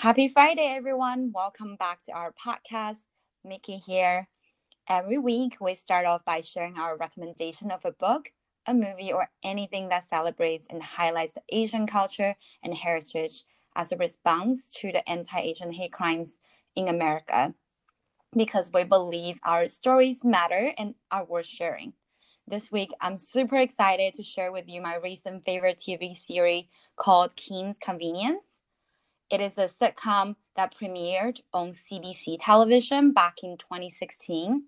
Happy Friday, everyone. Welcome back to our podcast. Mickey here. Every week, we start off by sharing our recommendation of a book, a movie, or anything that celebrates and highlights the Asian culture and heritage as a response to the anti Asian hate crimes in America. Because we believe our stories matter and are worth sharing. This week, I'm super excited to share with you my recent favorite TV series called Kim's Convenience. It is a sitcom that premiered on CBC television back in 2016.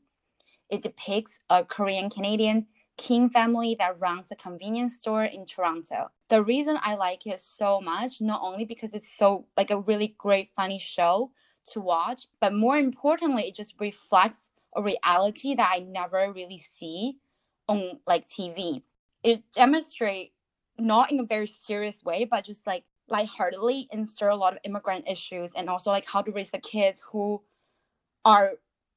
It depicts a Korean Canadian Kim family that runs a convenience store in Toronto. The reason I like it so much, not only because it's so like a really great funny show to watch, but more importantly, it just reflects a reality that I never really see on like TV. It demonstrates not in a very serious way, but just like lightheartedly insert a lot of immigrant issues and also like how to raise the kids who are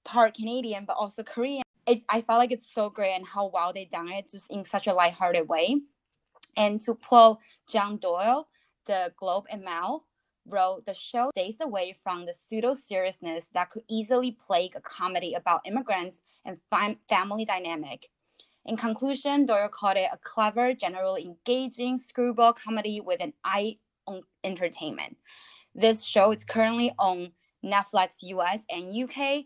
part Canadian but also Korean. It, I felt like it's so great and how well they done it just in such a lighthearted way. And to quote John Doyle, the Globe and Mail wrote, the show stays away from the pseudo seriousness that could easily plague a comedy about immigrants and fam- family dynamic. In conclusion, Doyle called it a clever, generally engaging screwball comedy with an eye entertainment. This show is currently on Netflix US and UK.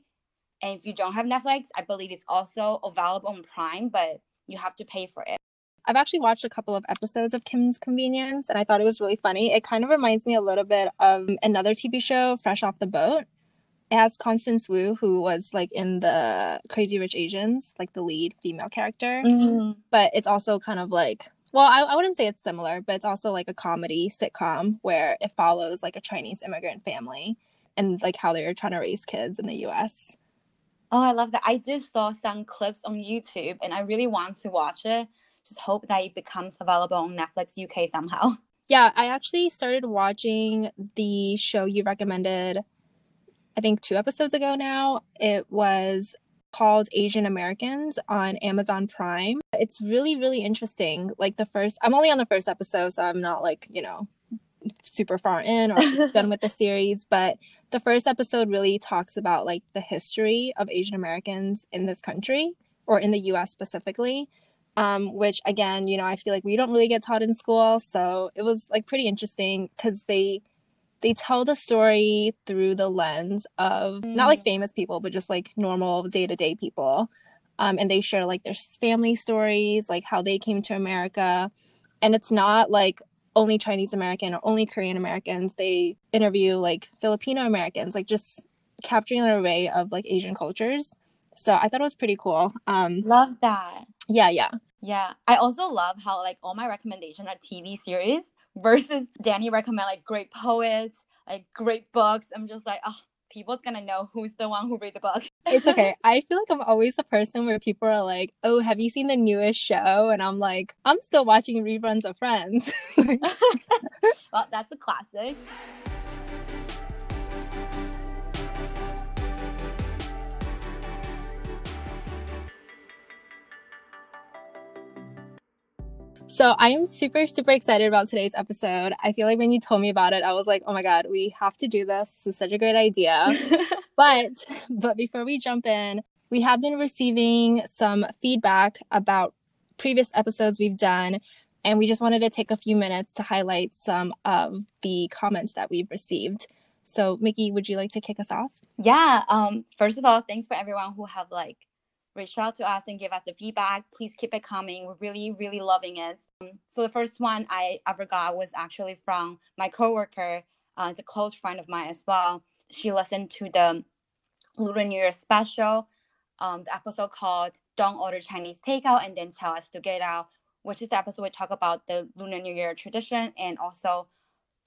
And if you don't have Netflix, I believe it's also available on Prime, but you have to pay for it. I've actually watched a couple of episodes of Kim's Convenience and I thought it was really funny. It kind of reminds me a little bit of another TV show, Fresh Off the Boat. It has Constance Wu, who was like in the Crazy Rich Asians, like the lead female character. Mm-hmm. But it's also kind of like well I, I wouldn't say it's similar but it's also like a comedy sitcom where it follows like a chinese immigrant family and like how they're trying to raise kids in the us oh i love that. I just saw some clips on youtube and i really want to watch it. Just hope that it becomes available on netflix uk somehow. Yeah i actually started watching the show you recommended i think two episodes ago now. It was called Asian Americans on Amazon Prime. It's really, really interesting. Like the first, I'm only on the first episode, so I'm not like, you know, super far in or done with the series, but the first episode really talks about like the history of Asian Americans in this country or in the US specifically. Um, which again, you know, I feel like we don't really get taught in school. So it was like pretty interesting because they they tell the story through the lens of mm. not like mm. famous people, but just like normal day to day people. Um, and they share like their family stories, like how they came to America. And it's not like only Chinese American or only Korean Americans. They interview like Filipino Americans, like just capturing an array of like Asian cultures. So I thought it was pretty cool. Um, love that. Yeah, yeah. Yeah. I also love how like all my recommendations are TV series versus Danny recommend like great poets, like great books. I'm just like, oh, people's gonna know who's the one who read the book. it's okay. I feel like I'm always the person where people are like, "Oh, have you seen the newest show?" And I'm like, "I'm still watching reruns of Friends." well, that's a classic. So I am super, super excited about today's episode. I feel like when you told me about it, I was like, oh my God, we have to do this. This is such a great idea. but but before we jump in, we have been receiving some feedback about previous episodes we've done. And we just wanted to take a few minutes to highlight some of the comments that we've received. So, Mickey, would you like to kick us off? Yeah. Um, first of all, thanks for everyone who have like reach out to us and give us the feedback. Please keep it coming. We're really, really loving it. Um, so the first one I ever got was actually from my coworker. Uh, it's a close friend of mine as well. She listened to the Lunar New Year special, um, the episode called "Don't Order Chinese Takeout and Then Tell Us to Get Out," which is the episode we talk about the Lunar New Year tradition, and also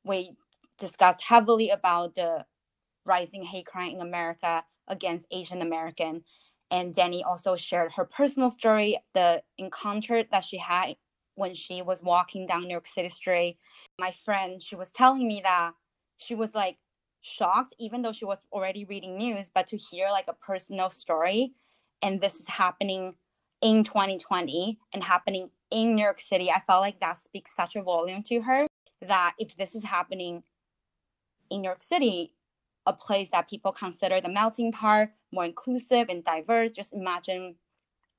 we discussed heavily about the rising hate crime in America against Asian American and Danny also shared her personal story, the encounter that she had when she was walking down New York City street. My friend, she was telling me that she was like shocked, even though she was already reading news, but to hear like a personal story and this is happening in 2020 and happening in New York City, I felt like that speaks such a volume to her that if this is happening in New York City, a place that people consider the melting pot, more inclusive and diverse. Just imagine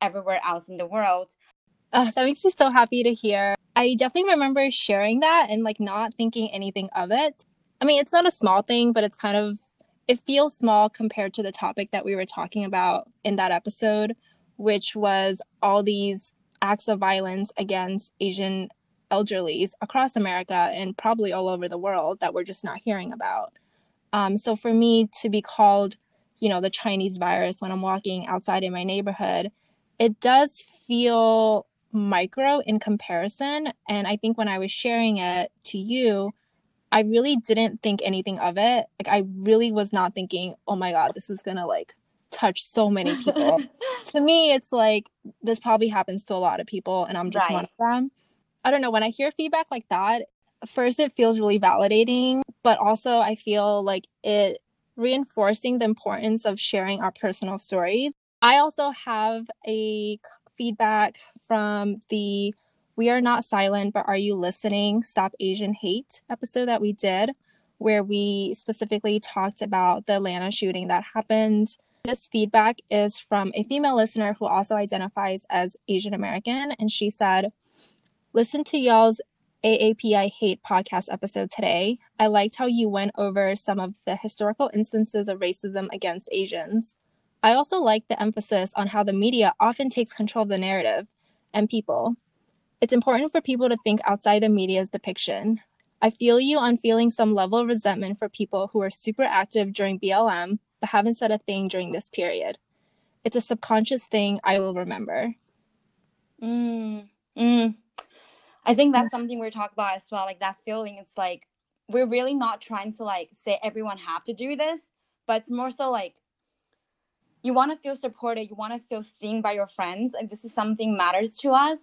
everywhere else in the world. Uh, that makes me so happy to hear. I definitely remember sharing that and like not thinking anything of it. I mean, it's not a small thing, but it's kind of, it feels small compared to the topic that we were talking about in that episode, which was all these acts of violence against Asian elderlies across America and probably all over the world that we're just not hearing about. Um, so for me to be called, you know, the Chinese virus when I'm walking outside in my neighborhood, it does feel micro in comparison. And I think when I was sharing it to you, I really didn't think anything of it. Like I really was not thinking, oh my God, this is gonna like touch so many people. to me, it's like this probably happens to a lot of people, and I'm just right. one of them. I don't know. When I hear feedback like that, first it feels really validating, but also I feel like it reinforcing the importance of sharing our personal stories. I also have a feedback from the We Are Not Silent, but Are You Listening? Stop Asian Hate episode that we did, where we specifically talked about the Atlanta shooting that happened. This feedback is from a female listener who also identifies as Asian American, and she said, Listen to y'all's AAPI Hate podcast episode today. I liked how you went over some of the historical instances of racism against Asians. I also liked the emphasis on how the media often takes control of the narrative and people. It's important for people to think outside the media's depiction. I feel you on feeling some level of resentment for people who are super active during BLM but haven't said a thing during this period. It's a subconscious thing I will remember. Mm, mm. I think that's something we're talking about as well. Like that feeling, it's like we're really not trying to like say everyone have to do this, but it's more so like you want to feel supported, you want to feel seen by your friends. Like this is something matters to us.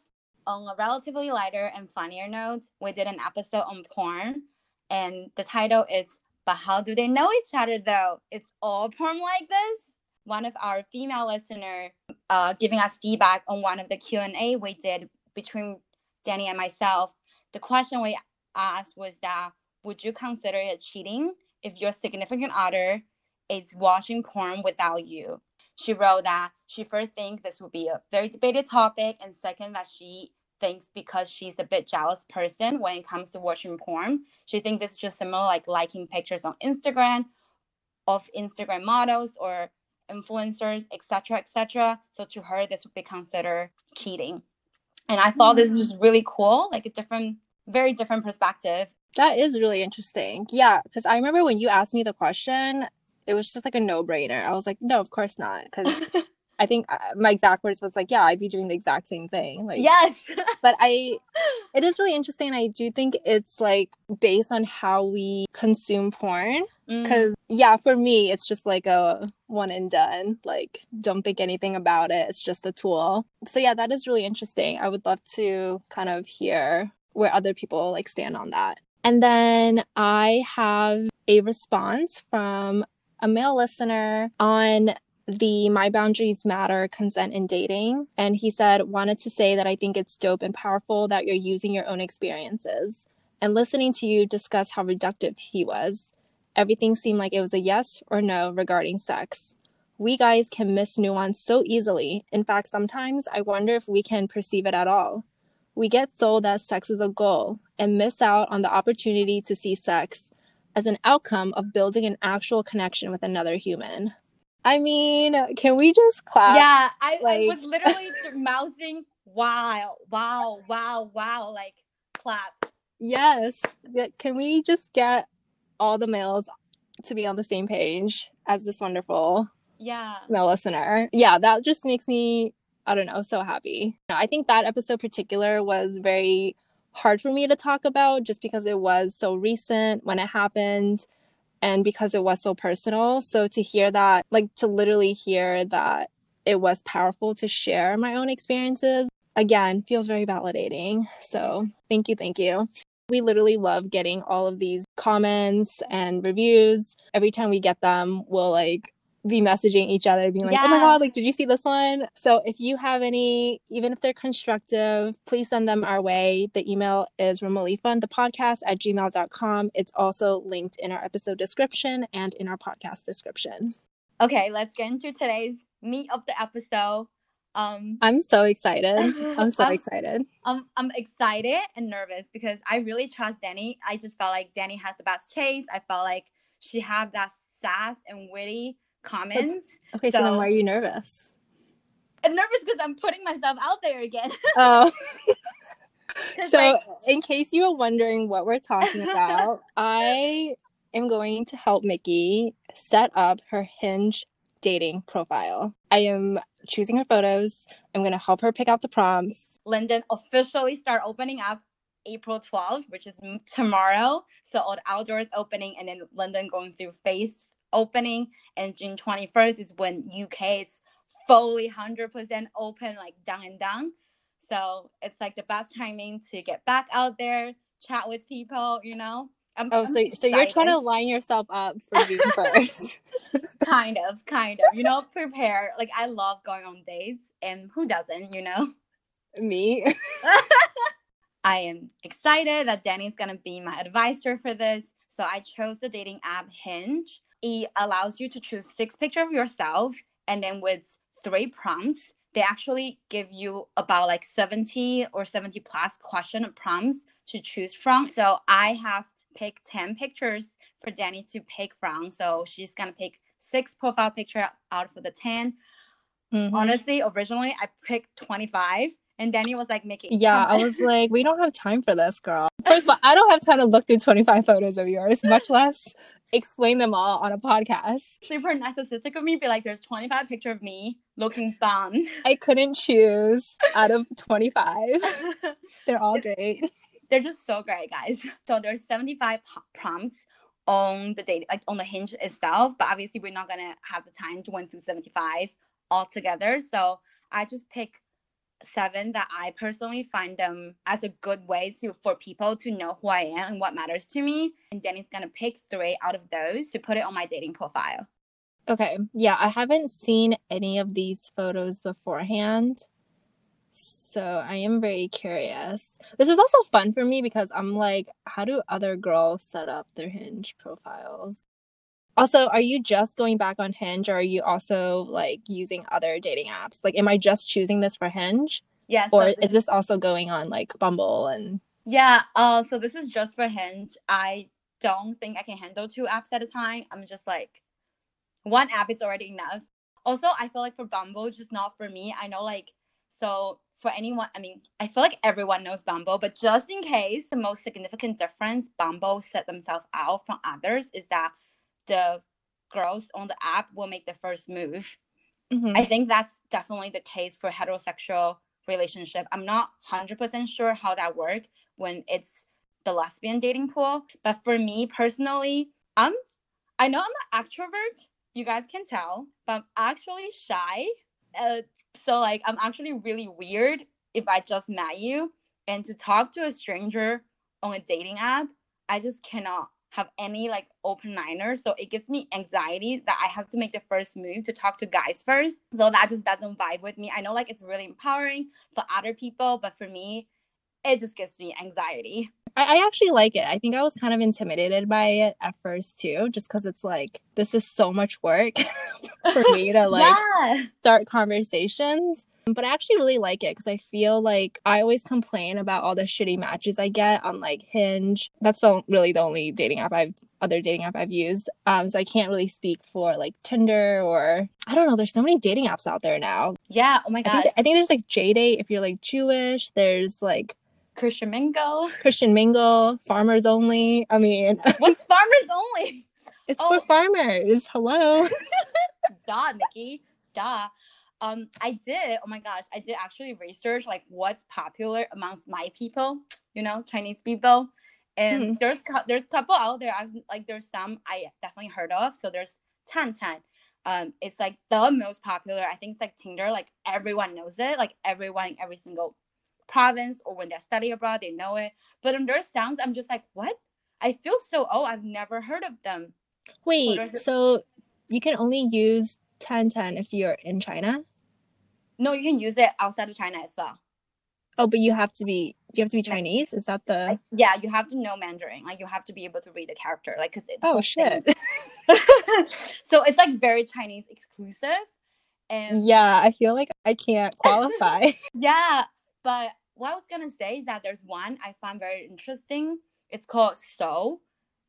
On a relatively lighter and funnier note, we did an episode on porn, and the title is "But how do they know each other though? It's all porn like this." One of our female listener uh, giving us feedback on one of the Q and A we did between Danny and myself, the question we asked was that would you consider it cheating if your significant other is watching porn without you? She wrote that she first thinks this would be a very debated topic, and second that she thinks because she's a bit jealous person when it comes to watching porn. She thinks this is just similar like liking pictures on Instagram of Instagram models or influencers, etc., etc. So to her, this would be considered cheating. And I thought this was really cool, like a different, very different perspective. That is really interesting. Yeah, because I remember when you asked me the question, it was just like a no brainer. I was like, no, of course not. Because I think uh, my exact words was like, yeah, I'd be doing the exact same thing. Like, yes. but I, it is really interesting. I do think it's like based on how we consume porn. Because, mm. yeah, for me, it's just like a one and done. Like, don't think anything about it. It's just a tool. So, yeah, that is really interesting. I would love to kind of hear where other people like stand on that. And then I have a response from a male listener on the My Boundaries Matter consent and dating. And he said, wanted to say that I think it's dope and powerful that you're using your own experiences. And listening to you discuss how reductive he was, everything seemed like it was a yes or no regarding sex. We guys can miss nuance so easily. In fact, sometimes I wonder if we can perceive it at all. We get sold that sex is a goal and miss out on the opportunity to see sex as an outcome of building an actual connection with another human. I mean, can we just clap? Yeah, I, like... I was literally mousing, wow, wow, wow, wow, like clap. Yes. Can we just get all the males to be on the same page as this wonderful yeah male listener? Yeah, that just makes me, I don't know, so happy. I think that episode particular was very hard for me to talk about just because it was so recent when it happened and because it was so personal. So to hear that, like to literally hear that it was powerful to share my own experiences, again, feels very validating. So thank you, thank you. We literally love getting all of these comments and reviews. Every time we get them, we'll like be messaging each other, being like, Yeah. oh my God, like, did you see this one? So if you have any, even if they're constructive, please send them our way. The email is remotelyfun, at gmail.com. It's also linked in our episode description and in our podcast description. Okay, let's get into today's meat of the episode. Um, I'm so excited. I'm so I'm- excited. I'm I'm excited and nervous because I really trust Danny. I just felt like Danny has the best taste. I felt like she had that sass and witty comments. Okay, so, then why are you nervous? I'm nervous because I'm putting myself out there again. Oh, so like, in case you were wondering what we're talking about, I am going to help Mickey set up her Hinge dating profile. I am choosing her photos. I'm going to help her pick out the prompts. London officially start opening up April 12th, which is tomorrow. So all the outdoors opening and then London going through phase opening. And June 21st is when UK is fully 100% open, like done and done. So it's like the best timing to get back out there, chat with people, you know? I'm, Oh, I'm so so you're trying to line yourself up for June first. Kind of, kind of, you know, prepare. Like I love going on dates, and who doesn't, you know? Me? I am excited that Danny's gonna be my advisor for this. So I chose the dating app Hinge. It allows you to choose six pictures of yourself, and then with three prompts, they actually give you about like 70 or 70 plus question prompts to choose from. So I have picked 10 pictures for Danny to pick from. So she's gonna pick six profile picture out of the 10. Mhm. Honestly, originally I picked 25, and Danny was like making Yeah, I was like, we don't have time for this, girl. First of all, I don't have time to look through 25 photos of yours, much less explain them all on a podcast. super narcissistic of me, be like, there's 25 picture of me looking fun. I couldn't choose out of 25. They're all great. They're just so great, guys. So there's 75 p- prompts on the date, like on the hinge itself, but obviously we're not gonna have the time to went through 75 all together. So I just pick seven that I personally find them as a good way to for people to know who I am and what matters to me. And Danny's gonna pick three out of those to put it on my dating profile. Okay. Yeah, I haven't seen any of these photos beforehand. So I am very curious. This is also fun for me because I'm like, how do other girls set up their Hinge profiles? Also, are you just going back on Hinge or are you also like using other dating apps? Like, am I just choosing this for Hinge? Yes. Or is this also going on like Bumble and Yeah, uh, so this is just for Hinge. I don't think I can handle two apps at a time. I'm just like, one app is already enough. Also, I feel like for Bumble, it's just not for me. I know, like, so for anyone, I mean, I feel like everyone knows Bumble, but just in case, the most significant difference Bumble set themselves out from others is that the girls on the app will make the first move. Mhm. I think that's definitely the case for heterosexual relationship. I'm not 100% sure how that works when it's the lesbian dating pool, but for me personally, I'm I know I'm an extrovert. You guys can tell, but I'm actually shy. Uh, so like I'm actually really weird if I just met you and to talk to a stranger on a dating app, I just cannot have any like open liners. So it gives me anxiety that I have to make the first move to talk to guys first. So that just doesn't vibe with me. I know like it's really empowering for other people, but for me, it just gives me anxiety. I, I actually like it. I think I was kind of intimidated by it at first too, just because it's like this is so much work for me to like yeah. start conversations. But I actually really like it because I feel like I always complain about all the shitty matches I get on like Hinge. That's the, really the only dating app I've other dating app I've used. Um, so I can't really speak for like Tinder or I don't know. There's so many dating apps out there now. Yeah. Oh my I god. think, I think there's like JDate if you're like Jewish. There's like Christian Mingle. Christian Mingle, Farmers Only. I mean, What's farmers only? it's Oh. for farmers. Hello. Duh, Nikki. Duh. Um, I did. Oh my gosh, I did actually research like what's popular amongst my people. You know, Chinese people. And Hmm. there's there's a couple out there. I've like there's some I definitely heard of. So there's Tantan. Um, it's like the most popular. I think it's like Tinder. Like everyone knows it. Like everyone, every single province or when they study abroad, they know it. But um, there's sounds I'm just like, what? I feel so. Oh, I've never heard of them. Wait, are- so you can only use Tantan if you're in China. No, you can use it outside of China as well. Oh, but you have to be you have to be Chinese. Is that the? Like, yeah, you have to know Mandarin. Like you have to be able to read the character. Like because it's oh shit. so it's like very Chinese exclusive. And yeah, I feel like I can't qualify. yeah, but what I was gonna say is that there's one I found very interesting. It's called Soul,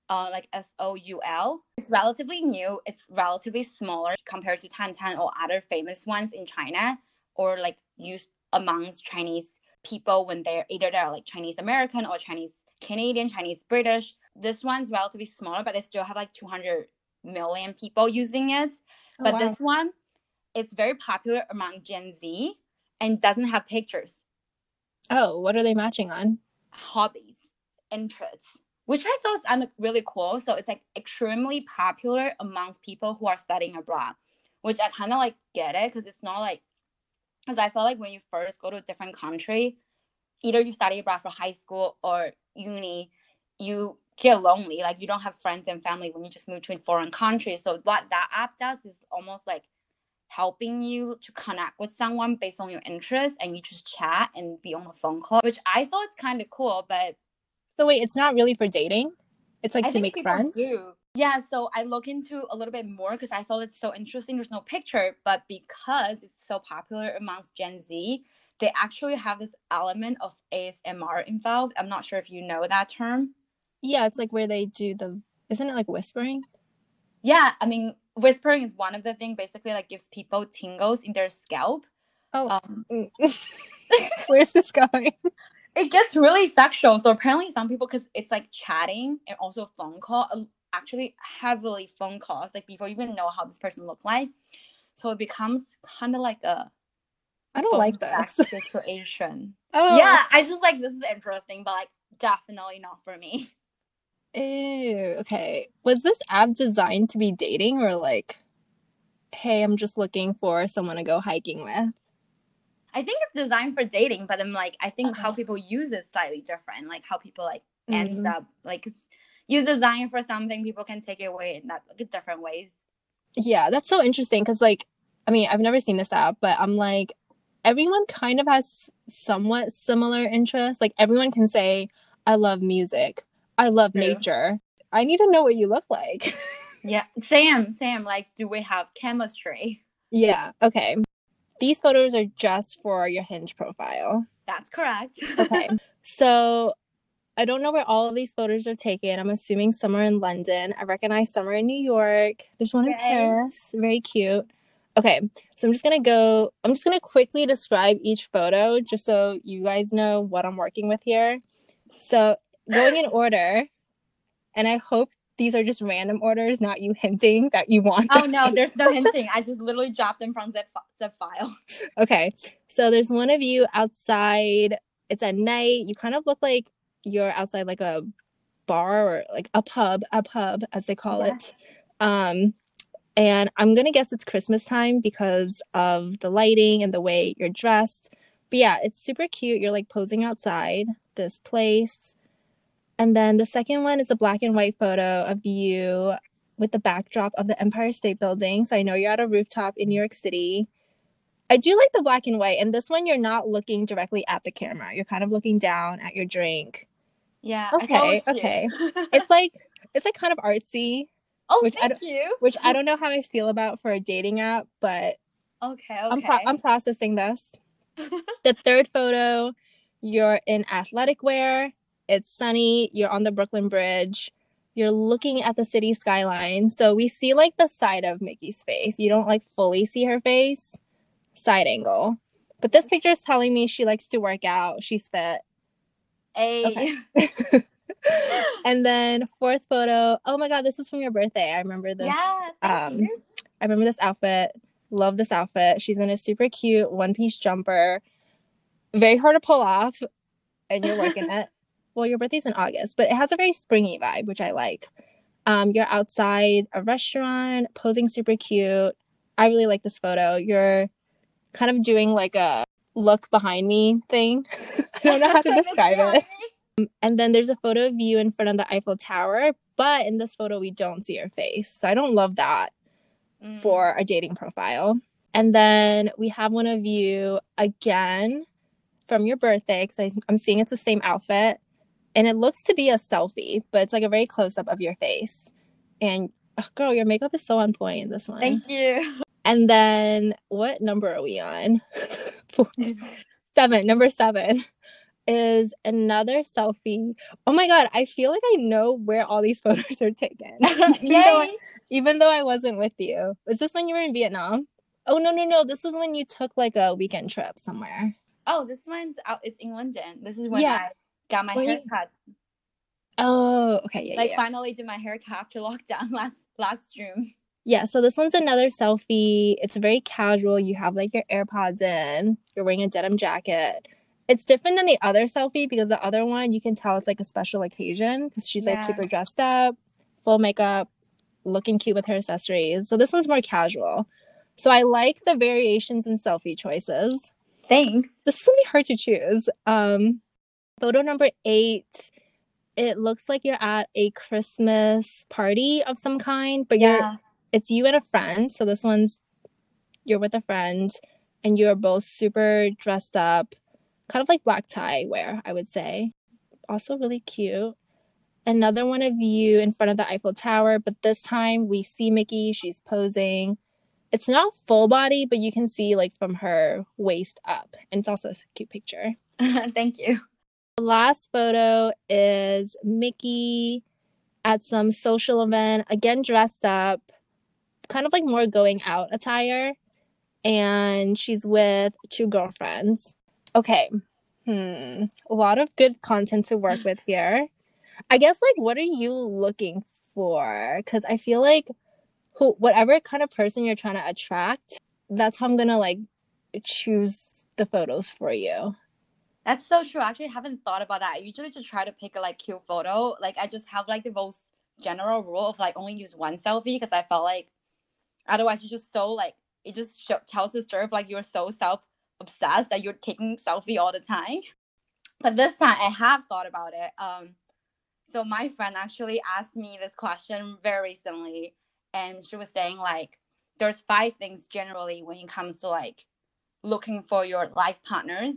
uh, like S O U L. It's relatively new. It's relatively smaller compared to Tantan or other famous ones in China, or like used amongst Chinese people when they're either they're like Chinese American or Chinese Canadian, Chinese British. This one's relatively smaller, but they still have like 200 million people using it. Oh, but wow. this one, it's very popular among Gen Z and doesn't have pictures. Oh, what are they matching on? Hobbies, interests, which I thought was really cool. So it's like extremely popular amongst people who are studying abroad, which I kind of like get it because it's not like because I feel like when you first go to a different country, either you study abroad for high school or uni, you get lonely. Like you don't have friends and family when you just move to a foreign country. So what that app does is almost like helping you to connect with someone based on your interests and you just chat and be on a phone call, which I thought it's kind of cool. But so wait, it's not really for dating. It's like I to make friends. Do. Yeah, so I look into a little bit more because I thought it's so interesting. There's no picture, but because it's so popular amongst Gen Z, they actually have this element of ASMR involved. I'm not sure if you know that term. Yeah, it's like where they do the isn't it like whispering? Yeah, I mean whispering is one of the things basically like gives people tingles in their scalp. Oh, um, where's this going? It gets really sexual. So apparently, some people because it's like chatting and also phone call actually heavily phone calls like before you even know how this person look like so it becomes kind of like a i don't like that situation oh yeah i just like this is interesting but like definitely not for me Ew, okay was this app designed to be dating or like hey i'm just looking for someone to go hiking with i think it's designed for dating but i'm like i think how people use it slightly different like how people like mm-hmm. ends up like you design for something, people can take it away in that like, different ways. Yeah, that's so interesting because, like, I mean, I've never seen this app, but I'm like, everyone kind of has somewhat similar interests. Like, everyone can say, I love music, I love True. nature. I need to know what you look like. yeah, Sam, Sam, like, do we have chemistry? Yeah, okay. These photos are just for your Hinge profile. That's correct. okay. So I don't know where all of these photos are taken. I'm assuming somewhere in London. I recognize somewhere in New York. There's one in Paris. Very cute. Okay, so I'm just gonna go. I'm just gonna quickly describe each photo just so you guys know what I'm working with here. So going in order, and I hope these are just random orders, not you hinting that you want. Oh no, there's no hinting. I just literally dropped them from zip zip file. Okay, so there's one of you outside. It's at night. You kind of look like you're outside like a bar or like a pub, a pub as they call yeah. it. Um, and I'm gonna guess it's Christmas time because of the lighting and the way you're dressed. But yeah, it's super cute. You're like posing outside this place. And then the second one is a black and white photo of you with the backdrop of the Empire State Building. So I know you're at a rooftop in New York City. I do like the black and white. And this one, you're not looking directly at the camera. You're kind of looking down at your drink. Yeah. Okay. Okay. it's like it's like kind of artsy. Oh, which thank I you. Which I don't know how I feel about for a dating app, but okay. okay. I'm pro- I'm processing this. the third photo, you're in athletic wear. It's sunny. You're on the Brooklyn Bridge. You're looking at the city skyline. So we see like the side of Mickey's face. You don't like fully see her face. Side angle. But this picture is telling me she likes to work out. She's fit. A. Okay. and then fourth photo. Oh my god, this is from your birthday. I remember this. Yeah, um, I remember this outfit. Love this outfit. She's in a super cute one piece jumper. Very hard to pull off, and you're working it. Well, your birthday's in August, but it has a very springy vibe, which I like. Um, you're outside a restaurant, posing super cute. I really like this photo. You're kind of doing like a look behind me thing. I don't know how to describe it. And then there's a photo of you in front of the Eiffel Tower, but in this photo we don't see your face. So I don't love that. Mm. for a dating profile. And then we have one of you again from your birthday because I'm seeing it's the same outfit. And it looks to be a selfie, but it's like a very close up of your face. And oh, girl, your makeup is so on point in this one. Thank you. And then what number are we on? Four, seven. Number seven is another selfie. Oh my god, I feel like I know where all these photos are taken. even, though I, even though I wasn't with you. Was this when you were in Vietnam? Oh no, no, no. This is when you took like a weekend trip somewhere. Oh, this one's out. It's in London. This is when Yeah. I got my you- haircut. Oh, okay, yeah, like yeah. finally did my haircut after lockdown last last June. Yeah, so this one's another selfie. It's very casual. You have like your AirPods in, you're wearing a denim jacket. It's different than the other selfie because the other one you can tell it's like a special occasion because she's like super dressed up, full makeup, looking cute with her accessories. So this one's more casual. So I like the variations in selfie choices. Thanks. This is gonna be hard to choose. Um, photo number eight. It looks like you're at a Christmas party of some kind, but you're Yeah. it's you and a friend. So this one's you're with a friend and you're both super dressed up, kind of like black tie wear, I would say. Also really cute. Another one of you in front of the Eiffel Tower, but this time we see Mickey, she's posing. It's not full body, but you can see like from her waist up. And it's also a cute picture. Thank you. The last photo is Mickey at some social event, again dressed up, kind of like more going out attire. And she's with two girlfriends. Okay. Hmm. A lot of good content to work with here. I guess like what are you looking for? Cuz I feel like who whatever kind of person you're trying to attract, that's how I'm going to like choose the photos for you. That's so true. I actually haven't thought about that. I usually just try to pick a like cute photo. Like I just have like the most general rule of like only use one selfie because I felt like otherwise you're just so like it just tells the story of like you're so self obsessed that you're taking selfie all the time. But this time I have thought about it. Um, so my friend actually asked me this question very recently, and she was saying like there's five things generally when it comes to like looking for your life partners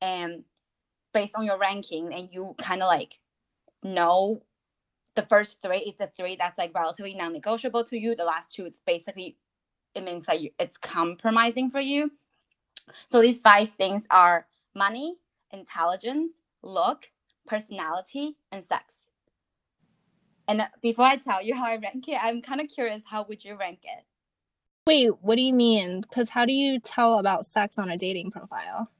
and based on your ranking and you kind of like know the first three is the three that's like relatively non-negotiable to you the last two it's basically it means that you, it's compromising for you so these five things are money intelligence look personality and sex and uh, before i tell you how i rank it i'm kind of curious how would you rank it Wait, what do you mean? Because how do you tell about sex on a dating profile?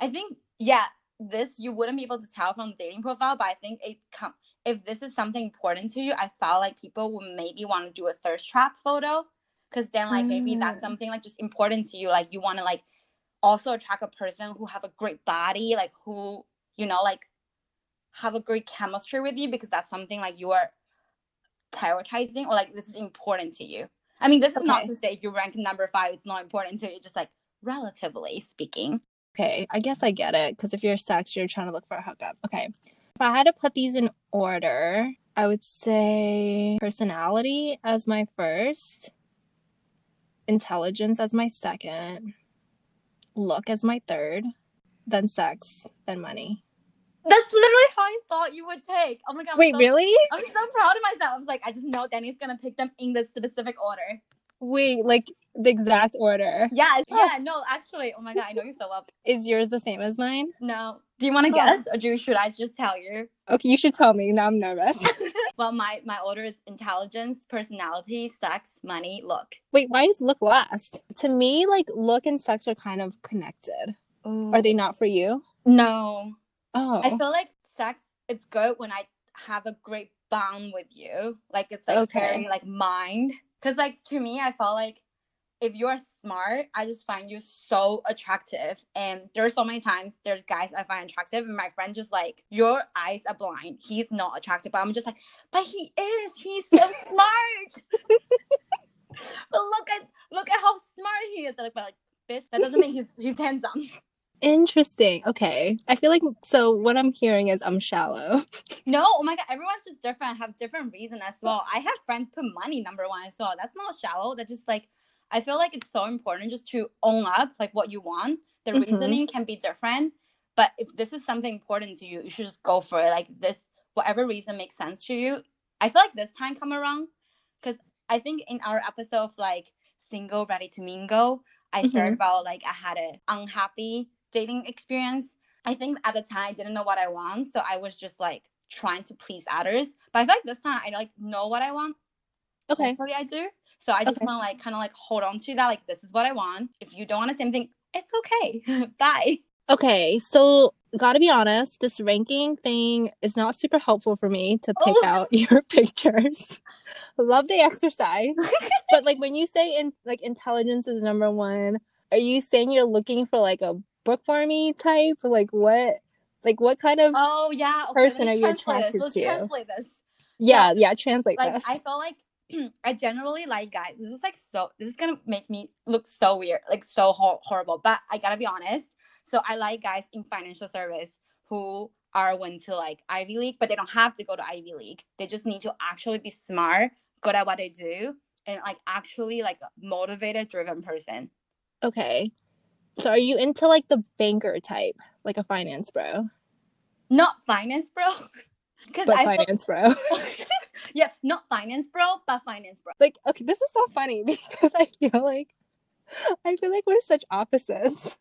I think yeah, this you wouldn't be able to tell from the dating profile, but I think it come if this is something important to you, I felt like people would maybe want to do a thirst trap photo because then like maybe that's Mm. something like just important to you. Like you want to like also attract a person who have a great body, like who you know like have a great chemistry with you because that's something like you are prioritizing or like this is important to you. I mean, this is not to say if you rank number five, it's not important to you. Just like relatively speaking. Okay, I guess I get it. Because if you're sex, you're trying to look for a hookup. Okay. If I had to put these in order, I would say personality as my first, intelligence as my second, look as my third, then sex, then money. That's literally how I thought you would pick. Oh my god! I'm Wait, so- really? I'm so proud of myself. I was like, I just know Danny's gonna pick them in this specific order. Wait, like the exact order. Yeah, yeah, no, actually, oh my god, I know you so well. Is yours the same as mine? No, do you want to Oh. guess, or do should I just tell you? Okay, you should tell me. Now I'm nervous. Well, my my order is intelligence, personality, sex, money, look. Wait, why is look last? To me, like look and sex are kind of connected. Are they not for you? No, Oh, I feel like sex. It's good when I have a great bond with you. Like it's like Okay. very like mind. Cause like to me, I felt like if you're smart, I just find you so attractive. And there's so many times there's guys I find attractive, and my friend just like your eyes are blind. He's not attractive, but I'm just like, but he is. He's so smart. but look at look at how smart he is. Like, but like, bitch, that doesn't mean he's he's handsome. Interesting. Okay. I feel like so what I'm hearing is I'm shallow. No, oh my god, everyone's just different, have different reason as well. I have friends put money number one as well. That's not shallow. That's just like I feel like it's so important just to own up like what you want. The Mhm. reasoning can be different, but if this is something important to you, you should just go for it. Like this, whatever reason makes sense to you. I feel like this time come around because I think in our episode of like single ready to mingle, I shared Mhm. about like I had an unhappy dating experience. I think at the time I didn't know what I want, so I was just like trying to please others. But I feel like this time I like know what I want. Okay. Hopefully I do. So I just Okay. want to like kind of like hold on to that. Like this is what I want. If you don't want the same thing, it's okay. Bye. Okay. So gotta be honest, this ranking thing is not super helpful for me to oh. pick Oh. out your pictures. Love the exercise. but like when you say in like intelligence is number one, are you saying you're looking for like a bookwormy type? Like what like what kind of Oh yeah. Person are you translate attracted this. Let's to? translate this. yeah, yeah, translate Like this. I felt like I generally like guys. This is like so. This is gonna make me look so weird, like so hor- horrible. But I gotta be honest. So I like guys in financial service who are went to like Ivy League, but they don't have to go to Ivy League. They just need to actually be smart, good at what they do, and like actually like a motivated, driven person. Okay. So are you into like the banker type, like a finance bro? Not finance, bro. Because But I feel- finance bro. yeah, not finance, bro, but finance, bro. like okay, this is so funny because I feel like I feel like we're such opposites.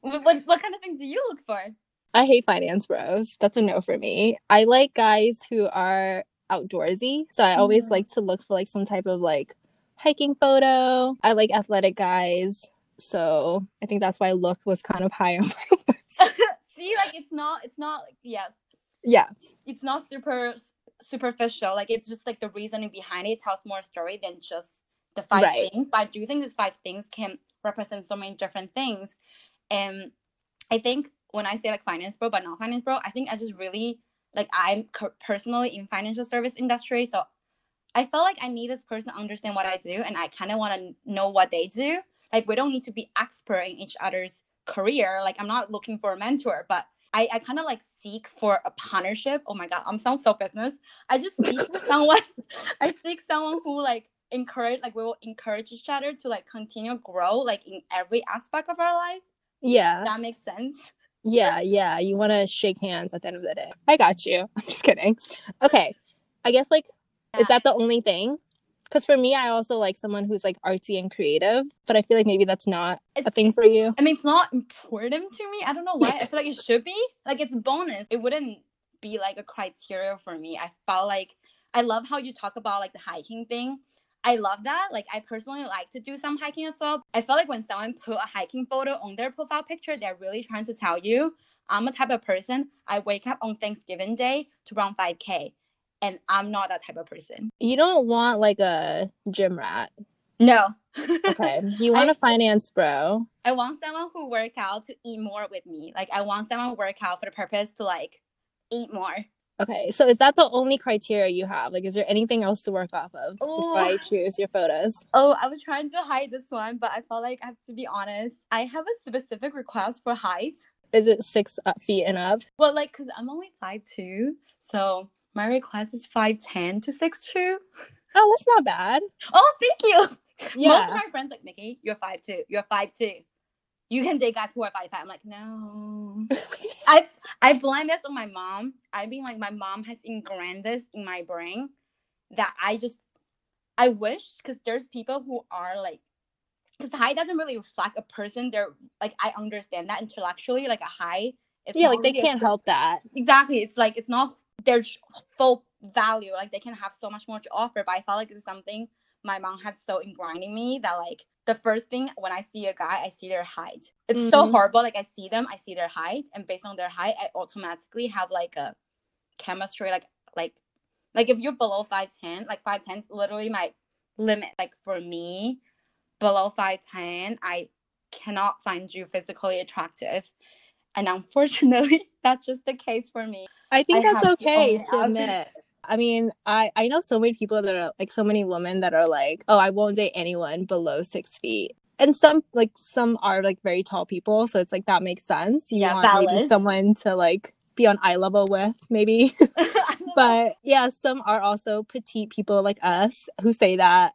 What, what what kind of thing do you look for? I hate finance bros. That's a no for me. I like guys who are outdoorsy. So I always Mhm. like to look for like some type of like hiking photo. I like athletic guys. So I think that's why look was kind of high on my list. See, like it's not, it's not like yes, Yeah. it's not super superficial. Like it's just like the reasoning behind it tells more story than just the five Right. things. But I do think these five things can represent so many different things. And I think when I say like finance bro, but not finance bro, I think I just really like I'm co- personally in financial service industry, so I felt like I need this person to understand what I do, and I kind of want to know what they do. Like we don't need to be expert in each other's career. Like I'm not looking for a mentor, but I, I kind of like seek for a partnership. Oh my god, I'm sound so business. I just seek for someone. I seek someone who like encourage, like we will encourage each other to like continue grow, like in every aspect of our life. Yeah. That makes sense. Yeah, yeah. You want to shake hands at the end of the day. I got you. I'm just kidding. Okay. I guess like is that the only thing? Because for me, I also like someone who's like artsy and creative, but I feel like maybe that's not a thing for you. I mean, it's not important to me. I don't know why. I feel like it should be. Like it's bonus. It wouldn't be like a criteria for me. I felt like I love how you talk about like the hiking thing. I love that. Like I personally like to do some hiking as well. I feel like when someone put a hiking photo on their profile picture, they're really trying to tell you, I'm a type of person. I wake up on Thanksgiving Day to run 5K. And I'm not that type of person. You don't want like a gym rat. No. Okay. You want I- a finance bro. I want someone who work out to eat more with me. Like I want someone who work out for the purpose to like eat more. Okay. So is that the only criteria you have? Like, is there anything else to work off of before I choose your photos? Oh, I was trying to hide this one, but I felt like I have to be honest. I have a specific request for height. Is it six uh, feet and up? Well, like, cause I'm only five two, so my request is five ten to six two. Oh, that's not bad. Oh, thank you. Yeah. Most of my friends like Nikki, you're five two. You're five two. You can date guys who are five five. I'm like, no. I I blame this on my mom. I mean, like my mom has ingrained this in my brain that I just I wish because there's people who are like because height doesn't really reflect a person. They're like I understand that intellectually, like a height. It's yeah, like they really can't help that. exactly it's like it's not their full value like they can have so much more to offer but i felt like it's something my mom has so ingrained in me that like the first thing when i see a guy i see their height it's so Mhm. horrible like i see them i see their height and based on their height i automatically have like a chemistry like like like if you're below 510 like 510 literally my limit like for me below 510 i cannot find you physically attractive and unfortunately that's just the case for me I think I that's to okay to admit. I mean, I I know so many people that are like so many women that are like, oh, I won't date anyone below six feet, and some like some are like very tall people, so it's like that makes sense. You Yeah, want maybe valid. someone to like be on eye level with, maybe. but yeah, some are also petite people like us who say that.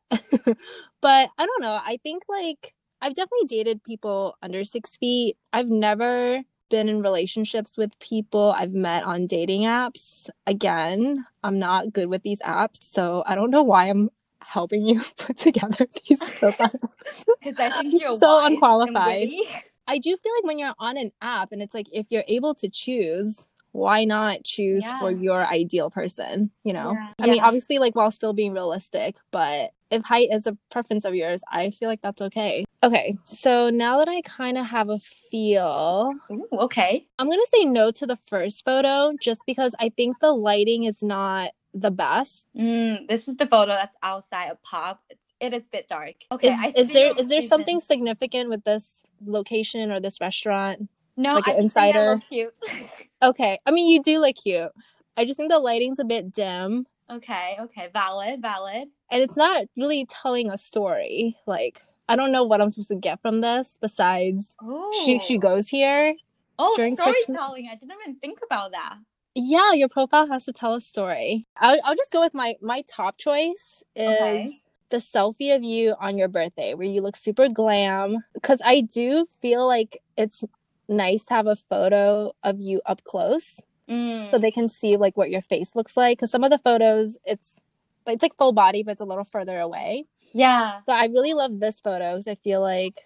but I don't know. I think like I've definitely dated people under six feet. I've never been in relationships with people I've met on dating apps. Again, I'm not good with these apps, so I don't know why I'm helping you put together these profiles. because I think you're so unqualified. I do feel like when you're on an app and it's like if you're able to choose, why not choose for your ideal person? You know? Yeah. I mean, obviously, like while still being realistic, but if height is a preference of yours, I feel like that's okay. Okay, so now that I kind of have a feel, Ooh, okay. I'm gonna say no to the first photo just because I think the lighting is not the best. Mm, this is the photo that's outside a pub. It, it is a bit dark. Okay. Is, is there your reason. something significant with this location or this restaurant? No, like I an just think I insider? look cute. Okay, I mean you do look cute. I just think the lighting's a bit dim. okay. Okay. Valid. Valid. and it's not really telling a story. Like I don't know what I'm supposed to get from this besides Oh. she she goes here. Oh, during Christmas- I didn't even think about that. Yeah, your profile has to tell a story. I'll I'll just go with my my top choice is Okay. the selfie of you on your birthday where you look super glam cuz I do feel like it's nice to have a photo of you up close Mm. so they can see like what your face looks like cuz some of the photos it's it's like full body but it's a little further away. Yeah. So I really love this photo because I feel like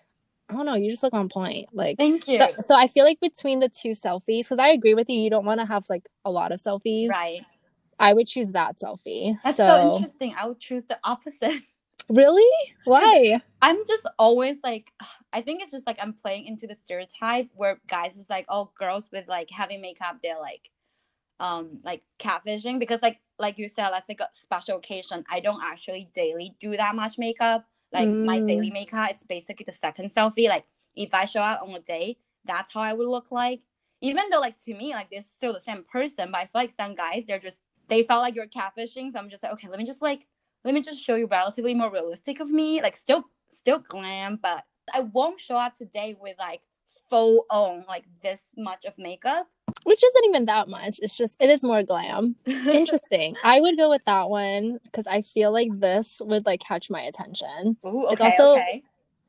I don't know, you just look on point. Like Thank you. so, so I feel like between the two selfies, because I agree with you, you don't want to have like a lot of selfies. right. I would choose that selfie. That's so, so interesting. I would choose the opposite. really? Why? I'm just always like, I think it's just like I'm playing into the stereotype where guys is like, oh, girls with like heavy makeup, they're like, um, like catfishing because like like you said, that's like a special occasion. I don't actually daily do that much makeup. Like my Mm. daily makeup, it's basically the second selfie. Like if I show up on a date, that's how I would look like. Even though like to me, like they're still the same person, but I feel like some guys, they're just they felt like you're catfishing. So I'm just like, okay, let me just like let me just show you relatively more realistic of me. Like still still glam, but I won't show up today with like full on like this much of makeup. Which isn't even that much. It's just it is more glam. Interesting. I would go with that one because I feel like this would like catch my attention. Ooh, It's okay, also- okay.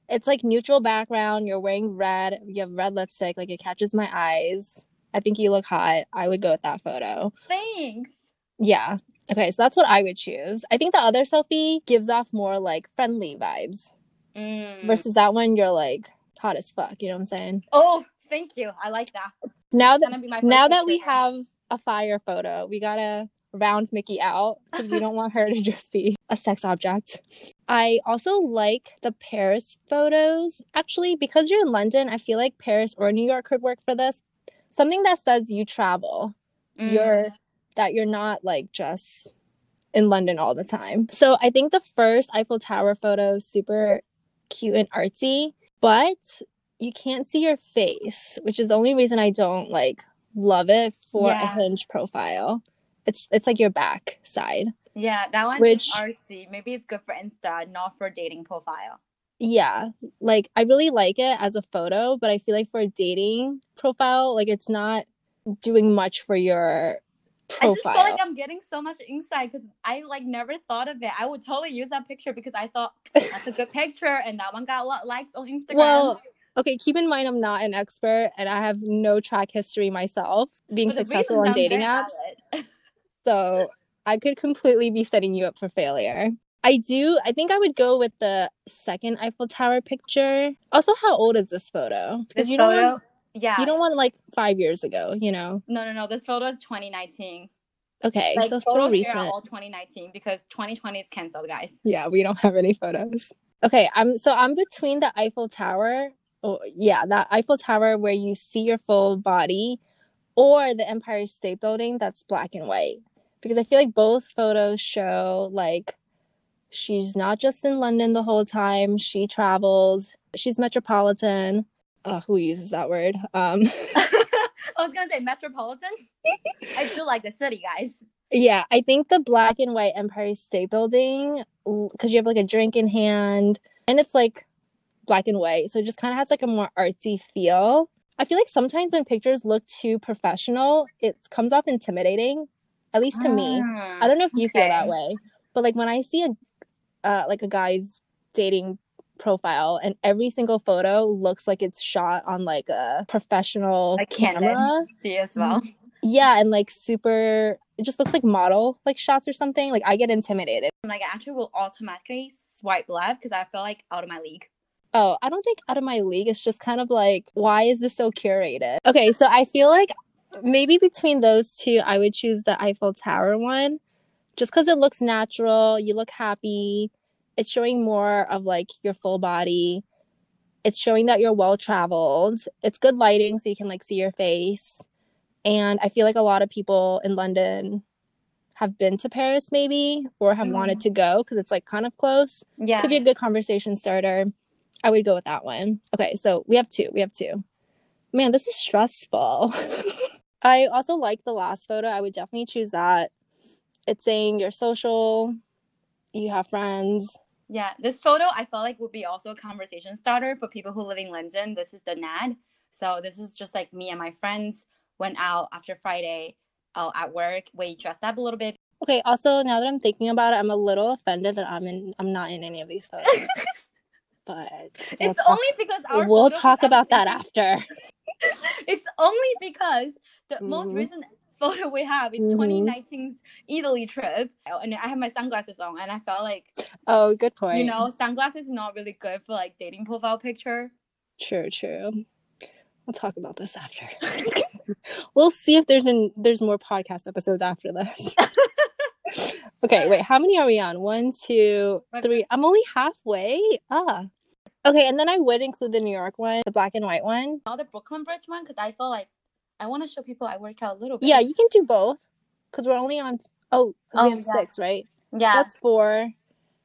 It's like neutral background. You're wearing red. You have red lipstick. Like it catches my eyes. I think you look hot. I would go with that photo. Thanks. Yeah. Okay, so that's what I would choose. I think the other selfie gives off more like friendly vibes Mm. versus that one you're like hot as fuck, you know what I'm saying? Oh, thank you. I like that. Now that be my now that we have a fire photo, we got to round Mickey out cuz we don't want her to just be a sex object. I also like the Paris photos. Actually, because you're in London, I feel like Paris or New York could work for this. Something that says you travel. Mm. you're that you're not like just in London all the time. So I think the first Eiffel Tower photo is super cute and artsy, but you can't see your face, which is the only reason I don't like love it for a hinge profile. It's it's like your back side. yeah, that one's Which- artsy. Maybe it's good for Insta, not for dating profile. Yeah, like I really like it as a photo, but I feel like for a dating profile, like it's not doing much for your Profile. I just feel like I'm getting so much insight because I like never thought of it. I would totally use that picture because I thought that's a good picture and that one got a lot of likes on Instagram. Well, okay, keep in mind I'm not an expert and I have no track history myself being successful on dating apps. So I could completely be setting you up for failure. I do, I think I would go with the second Eiffel Tower picture. Also, how old is this photo? Because you don't want, yeah. you don't want like five years ago, you know? no, no, no. This photo is 2019. Okay, Like so still photos here recent. are all 2019 because 2020 is canceled, guys. Yeah, we don't have any photos. Okay, I'm so I'm between the Eiffel Tower. Oh, yeah, that Eiffel Tower where you see your full body, or the Empire State Building that's black and white. Because I feel like both photos show like she's not just in London the whole time. She travels. She's metropolitan. Uh, who uses that word? Um, I was gonna say metropolitan. I do like the city, guys. Yeah, I think the black and white Empire State Building, because you have like a drink in hand, and it's like black and white. So it just kind of has like a more artsy feel. I feel like sometimes when pictures look too professional, it comes off intimidating, at least to me. I don't know if you feel that way, but like when I see a uh, like a guy's dating profile and every single photo looks like it's shot on like a professional Like camera. You as well? Yeah, and like super it just looks like model like shots or something. Like I get intimidated. Like I actually will automatically swipe left because I feel like out of my league. Oh, I don't think out of my league. It's just kind of like, why is this so curated? Okay, so I feel like maybe between those two, I would choose the Eiffel Tower one just because it looks natural. You look happy. It's showing more of like your full body. It's showing that you're well traveled. It's good lighting so you can like see your face. And I feel like a lot of people in London have been to Paris maybe or have Mhm. wanted to go because it's like kind of close Yeah. could be a good conversation starter. I would go with that one. Okay, so we have two. We have two. Man, this is stressful. I also like the last photo. I would definitely choose that. It's saying you're social, you have friends. Yeah, this photo I felt like would be also a conversation starter for people who live in London. This is the NAD. So this is just like me and my friends went out after Friday uh, at work. We dressed up a little bit. Okay, also now that I'm thinking about it, I'm a little offended that I'm in I'm not in any of these photos. but It's only because our we'll talk about that after. it's only because the most Mhm. recent photo we have is Mhm. 2019's Italy trip, and I have my sunglasses on, and I felt like Oh, good point. you know sunglasses is not really good for like dating profile picture. True, true. We'll talk about this after. we'll see if there's an there's more podcast episodes after this. okay, wait, how many are we on? One, two, three. I'm only halfway. Ah. Okay, and then I would include the New York one, the black and white one. Not the Brooklyn Bridge one because I feel like I want to show people I work out a little bit. Yeah, you can do both. Because we're only on oh, Oh, we have yeah. six, right? yeah. That's four.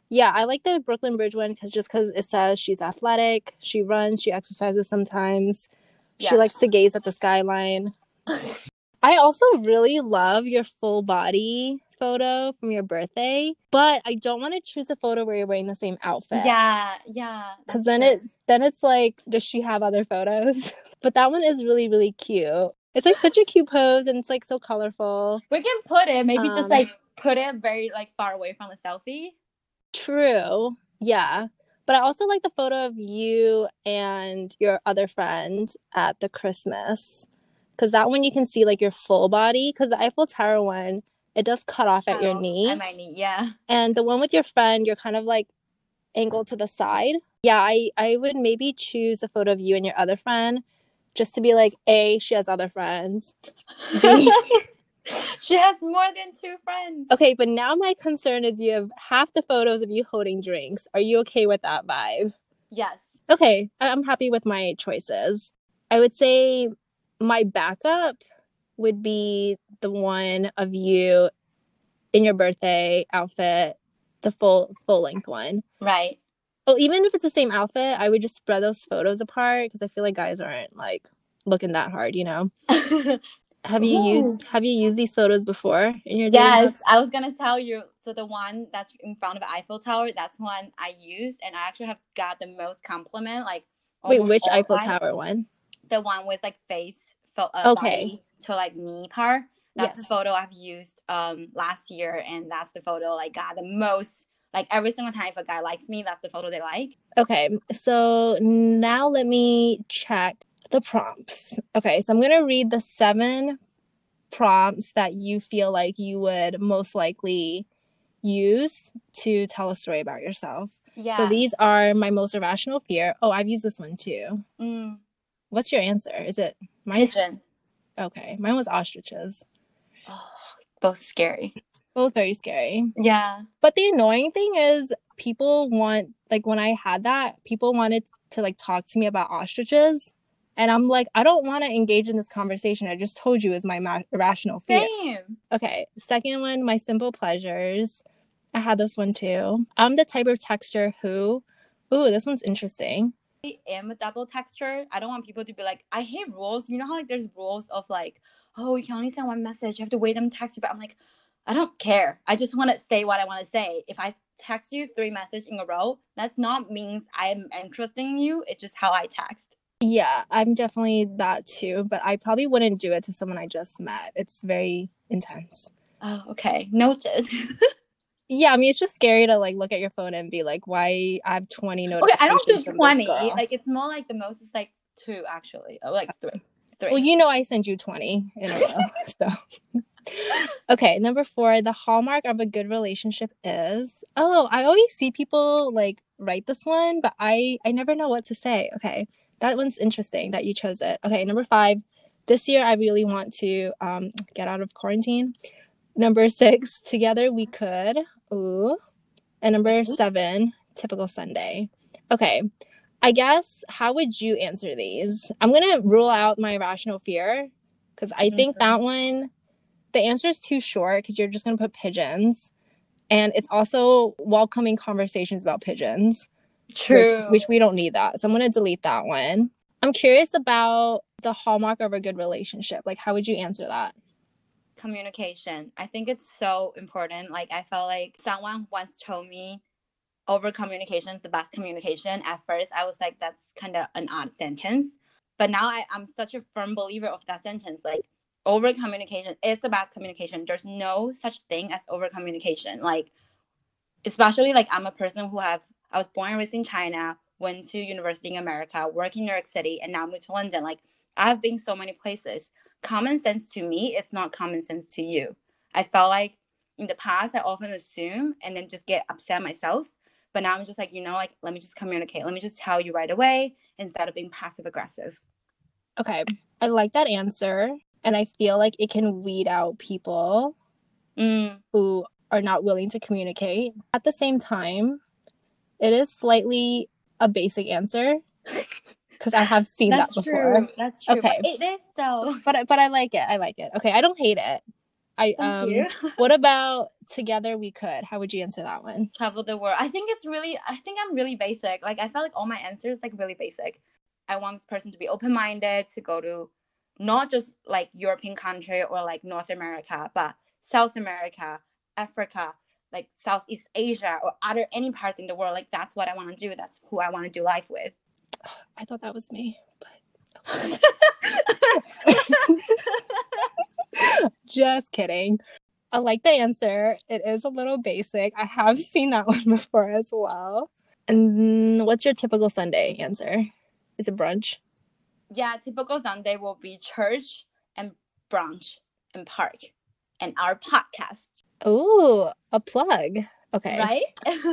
Yeah, I like the Brooklyn Bridge one because just because it says she's athletic, she runs, she exercises sometimes, Yeah. she likes to gaze at the skyline. I also really love your full body photo from your birthday, but I don't want to choose a photo where you're wearing the same outfit. yeah, yeah. because then true. it then it's like, does she have other photos? but that one is really really cute. It's like such a cute pose and it's like so colorful. we can put it maybe just Um, like put it very like far away from the selfie. True. Yeah. But I also like the photo of you and your other friend at the Christmas. Because that one you can see like your full body. Because the Eiffel Tower one, it does cut off at your Oh, knee. At my knee, yeah. And the one with your friend, you're kind of like angled to the side. Yeah, I, I would maybe choose a photo of you and your other friend just to be like, A, she has other friends. B- she has more than two friends. Okay, but now my concern is you have half the photos of you holding drinks. Are you okay with that vibe? Yes. Okay, I'm happy with my choices. I would say my backup would be the one of you in your birthday outfit, the full full length one. Right. Oh, even if it's the same outfit, I would just spread those photos apart because I feel like guys aren't like looking that hard, you know. Have you Ooh. used Have you used these photos before in your yes. I was gonna tell you. So the one that's in front of Eiffel Tower, that's one I used, and I actually have got the most compliment. Like, Wait, which Eiffel time. Tower one? The one with like face, fo- uh, Okay. to like knee part. That's the photo I've used um last year, and that's the photo like got the most. Like every single time if a guy likes me, that's the photo they like. Okay, so now let me check the prompts. Okay, so I'm gonna read the seven prompts that you feel like you would most likely use to tell a story about yourself. Yeah. So these are my most irrational fear. Oh, I've used this one too. mm, What's your answer? Is it mine? pigeon. Okay, mine was ostriches. Oh, both scary. Both very scary. Yeah. But the annoying thing is people want like when I had that, people wanted to like talk to me about ostriches. And I'm like, I don't want to engage in this conversation. I just told you is my ma- irrational fear. Same. Okay, second one, my simple pleasures. I had this one too. I'm the type of texter who, ooh, this one's interesting. I am a double texter. I don't want people to be like, I hate rules. You know how like there's rules of like, oh, you can only send one message. You have to wait them to text you. But I'm like, I don't care. I just want to say what I want to say. If I text you three messages in a row, that's not means I'm interested in you. It's just how I text. Yeah, I'm definitely that too, but I probably wouldn't do it to someone I just met. It's very intense. Oh, okay. Noted. Yeah, I mean it's just scary to like look at your phone and be like, why I have 20 notifications. okay. I don't do 20. Like, it's more like the most is like two, actually. Oh, like three. Three. Well, you know I send you 20 in a row. so okay, number four, the hallmark of a good relationship is oh, I always see people like write this one, but I I never know what to say. Okay. That one's interesting that you chose it. Okay, number five. This year I really want to um get out of quarantine. Number six, together we could. Ooh. And number seven, typical Sunday. Okay. I guess how would you answer these? I'm gonna rule out my irrational fear because I think Mhm. that one, the answer is too short because you're just gonna put pigeons, and it's also welcoming conversations about pigeons, True. which, which we don't need that. So I'm gonna delete that one. I'm curious about the hallmark of a good relationship. Like, how would you answer that? Communication. I think it's so important. Like I felt like someone once told me over communication is the best communication. At first I was like that's kind of an odd sentence. But now I, I'm such a firm believer of that sentence. Like over communication is the best communication. There's no such thing as over communication. Like especially like I'm a person who have I was born and raised in China, went to university in America, work in New York City, and now moved to London. Like I've been so many places. Common sense to me, it's not common sense to you. I felt like in the past I often assume and then just get upset myself. But now I'm just like, you know, like let me just communicate. Let me just tell you right away instead of being passive aggressive. Okay, I like that answer, and I feel like it can weed out people Mm, who are not willing to communicate. At the same time, it is slightly a basic answer because I have seen that before. true. That's true. Okay. But it is so. But I- but I like it. I like it. Okay, I don't hate it. I Thank um you. what about together we could? How would you answer that one? travel the world. I think it's really I think I'm really basic. Like I felt like all my answers like really basic. I want this person to be open minded to go to not just like European country or like North America, but South America, Africa, like Southeast Asia or other any part in the world. Like that's what I want to do. That's who I want to do life with. I thought that was me. Just kidding. I like the answer. It is a little basic. I have seen that one before as well. And what's your typical Sunday answer? Is it brunch? yeah, typical Sunday will be church and brunch and park and our podcast. Oh, a plug. Okay. Right?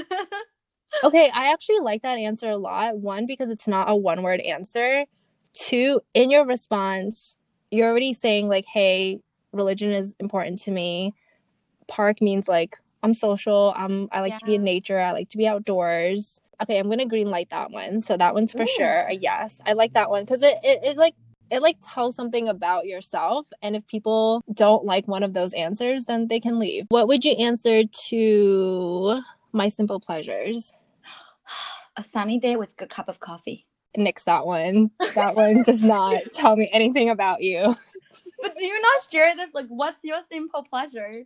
Okay, I actually like that answer a lot. One, because it's not a one word answer. Two, in your response, you're already saying, like, hey, religion is important to me. Park means like I'm social. I'm I like to be in nature. I like to be outdoors. Okay, I'm gonna green light that one. So that one's for Ooh. sure a yes. I like that one because it, it it like it like tells something about yourself. And if people don't like one of those answers, then they can leave. What would you answer to my simple pleasures? A sunny day with a good cup of coffee. nix that one. That one does not tell me anything about you. But do you not share this? Like, what's your simple pleasure?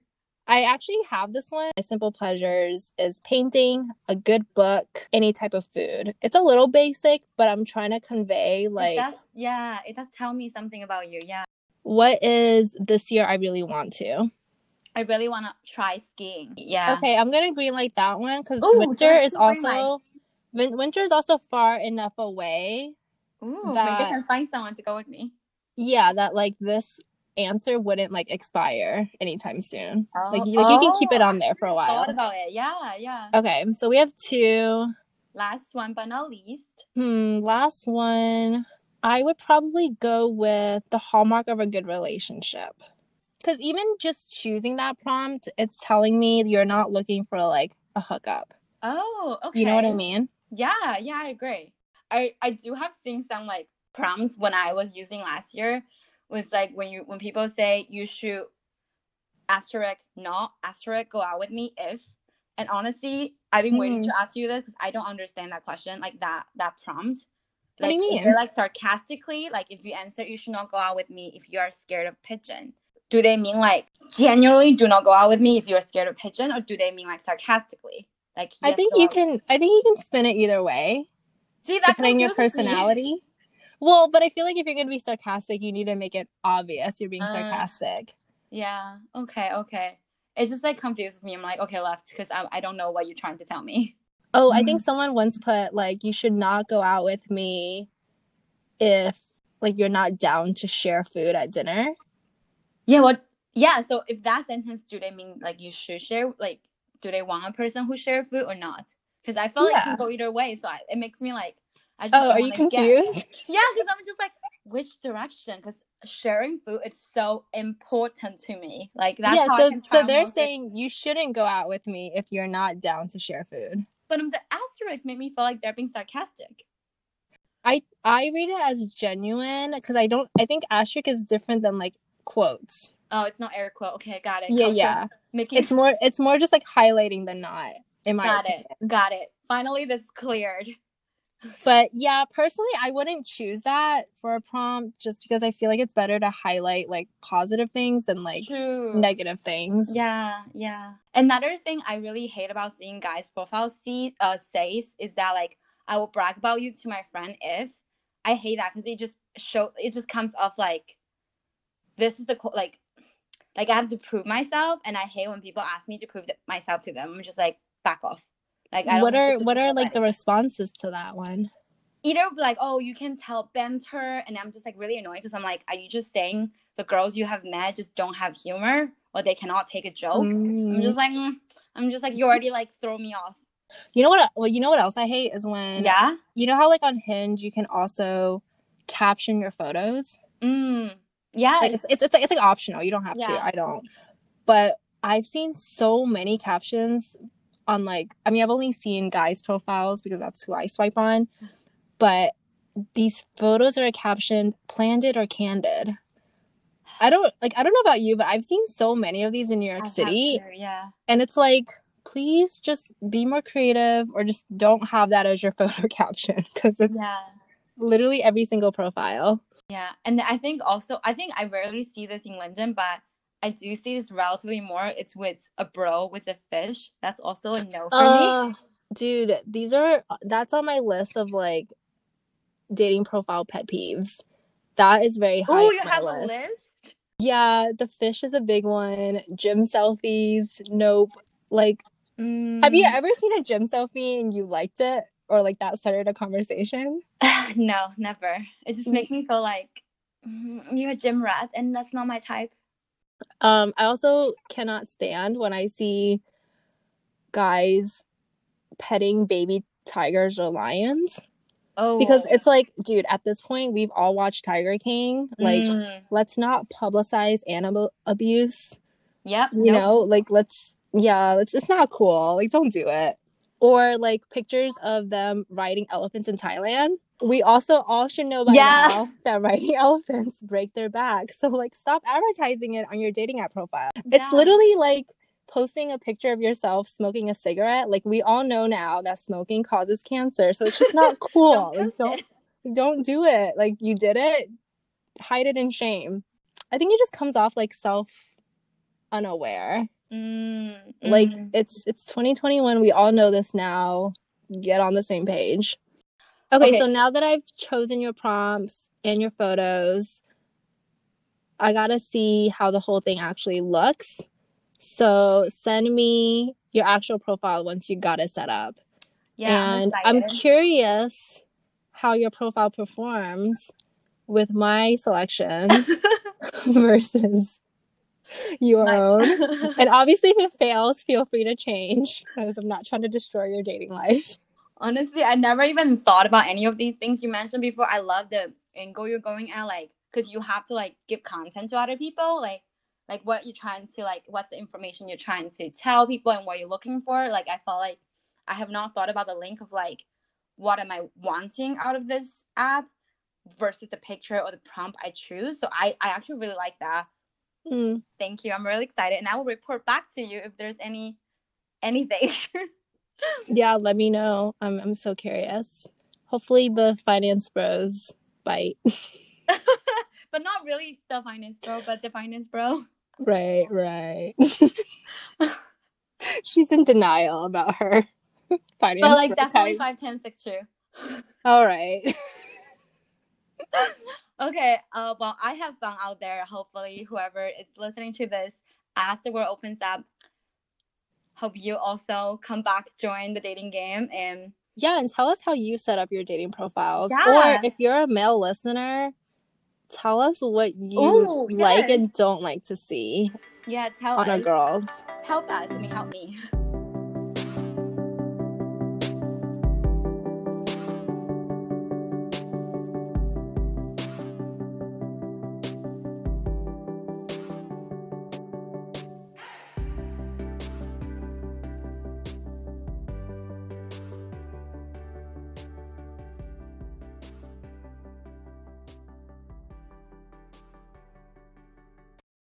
I actually have this one. My simple pleasures is painting, a good book, any type of food. It's a little basic, but I'm trying to convey It like does, yeah, it does tell me something about you. Yeah, what is this year I really want to. I really want to try skiing. Yeah. Okay, I'm gonna green light that one because winter is also win- winter is also far enough away. Ooh, maybe I can find someone to go with me. Yeah, that like this answer wouldn't like expire anytime soon. Like, Oh, you, like you can keep it oh, on there for a while. Thought about it. Yeah, yeah. Okay, so we have two. Last one but not least. Hmm, last one. I would probably go with the hallmark of a good relationship. Because even just choosing that prompt, it's telling me you're not looking for like a hookup. Oh, okay. You know what I mean? Yeah, yeah, I agree. I I do have seen some like prompts when I was using last year was like when you when people say you should asterisk not asterisk go out with me if and honestly I've been waiting Hmm. to ask you this because I don't understand that question like that that prompt. What do Like you mean? like sarcastically like if you answer you should not go out with me if you are scared of pigeon. Do they mean like genuinely do not go out with me if you're scared of pigeon, or do they mean like sarcastically? Like I think you can. I think you can spin it either way, see that depending on your confuses me. personality. Well, but I feel like if you're gonna be sarcastic, you need to make it obvious you're being Uh, sarcastic. Yeah. Okay. Okay. It just like confuses me. I'm like, okay, left, because I, I don't know what you're trying to tell me. Oh, I think someone once put like you should not go out with me if like you're not down to share food at dinner. Yeah. What? Yeah. So if that sentence, do they mean like you should share? Like, do they want a person who share food or not? Because I feel like it can go either way. So I, it makes me like, I just Oh, are you wanna guess. confused? Yeah, because I'm just like, which direction? Because sharing food it's so important to me. Like that's yeah, how I so so they're saying you shouldn't go out with me if you're not down to share food. But um, the asterisks make me feel like they're being sarcastic. I I read it as genuine because I don't I think asterisk is different than like quotes. Oh, it's not air quote. Okay, got it. Yeah, Culture. yeah. Mickey, It's more it's more just like highlighting the not in my got opinion. it. Got it. Finally, this cleared. But yeah, personally I wouldn't choose that for a prompt just because I feel like it's better to highlight like positive things than like True. negative things. Yeah, yeah. Another thing I really hate about seeing guys' profiles see uh says is that like I will brag about you to my friend if I hate that because it just show it just comes off like this is the like like I have to prove myself and I hate when people ask me to prove myself to them. I'm just like back off. Like I don't What are what are like the responses to that one? either like oh you can tell banter and I'm just like really annoyed because I'm like are you just saying the girls you have met just don't have humor or they cannot take a joke? I'm Mm. just like mm, I'm just like you already like throw me off. You know what? Well, you know what else I hate is when Yeah. you know how like on Hinge you can also caption your photos. Mm. Yeah. Like it's it's it's like it's like optional. You don't have Yeah. to. I don't. But I've seen so many captions on like I mean I've only seen guys' profiles because that's who I swipe on. But these photos are captioned "planned or candid." I don't like I don't know about you, but I've seen so many of these in New York have City, to, yeah. and it's like please just be more creative or just don't have that as your photo caption because it's Yeah. literally every single profile. Yeah. And I think also I think I rarely see this in London, but I do see this relatively more. It's with a bro with a fish. That's also a no for me. Uh, dude, these are that's on my list of like dating profile pet peeves. That is very high. Oh, you have a list. list? Yeah, the fish is a big one. Gym selfies, nope. Like, have you Mm. ever seen a gym selfie and you liked it, or like that started a conversation? no, never. It just makes me feel like mm, you're a gym rat, and that's not my type. Um, I also cannot stand when I see guys petting baby tigers or lions Oh, because it's like, dude, at this point we've all watched Tiger King. Like, Mm. let's not publicize animal abuse. yep, You nope. know, like let's yeah, it's it's not cool. Like, don't do it. Or like pictures of them riding elephants in Thailand. We also all should know by Yeah. now that riding elephants break their back. So like stop advertising it on your dating app profile. It's literally like posting a picture of yourself smoking a cigarette. Like we all know now that smoking causes cancer. So it's just not cool. Don't like don't it. don't do it. Like you did it, hide it in shame. I think it just comes off like self unaware. Mm, Like it's it's 2021. We all know this now. Get on the same page. Okay, Okay. so now that I've chosen your prompts and your photos, I gotta see how the whole thing actually looks. So send me your actual profile once you got it set up. yeah, and I'm excited. curious how your profile performs with my selections versus your My- own. And obviously, if it fails, feel free to change because I'm not trying to destroy your dating life. Honestly, I never even thought about any of these things you mentioned before. I love the angle you're going at, like, because you have to like give content to other people, like, like what you're trying to like, what's the information you're trying to tell people and what you're looking for. Like, I felt like I have not thought about the link of like, what am I wanting out of this app versus the picture or the prompt I choose. So I, I actually really like that. Mm. Thank you. I'm really excited, and I will report back to you if there's any anything. Yeah, let me know. I'm I'm so curious. Hopefully, the finance bros bite. but not really the finance bro, but the finance bro. Right, right. She's in denial about her finance. But like type. definitely five ten six true. All right. Okay. Uh, well, I have fun out there. Hopefully, whoever is listening to this, as the world opens up, hope you also come back, join the dating game, and Yeah, and tell us how you set up your dating profiles. Yeah. Or if you're a male listener, tell us what you Ooh, like yes. and don't like to see yeah, tell on our us, girls. help us. I mean, help me.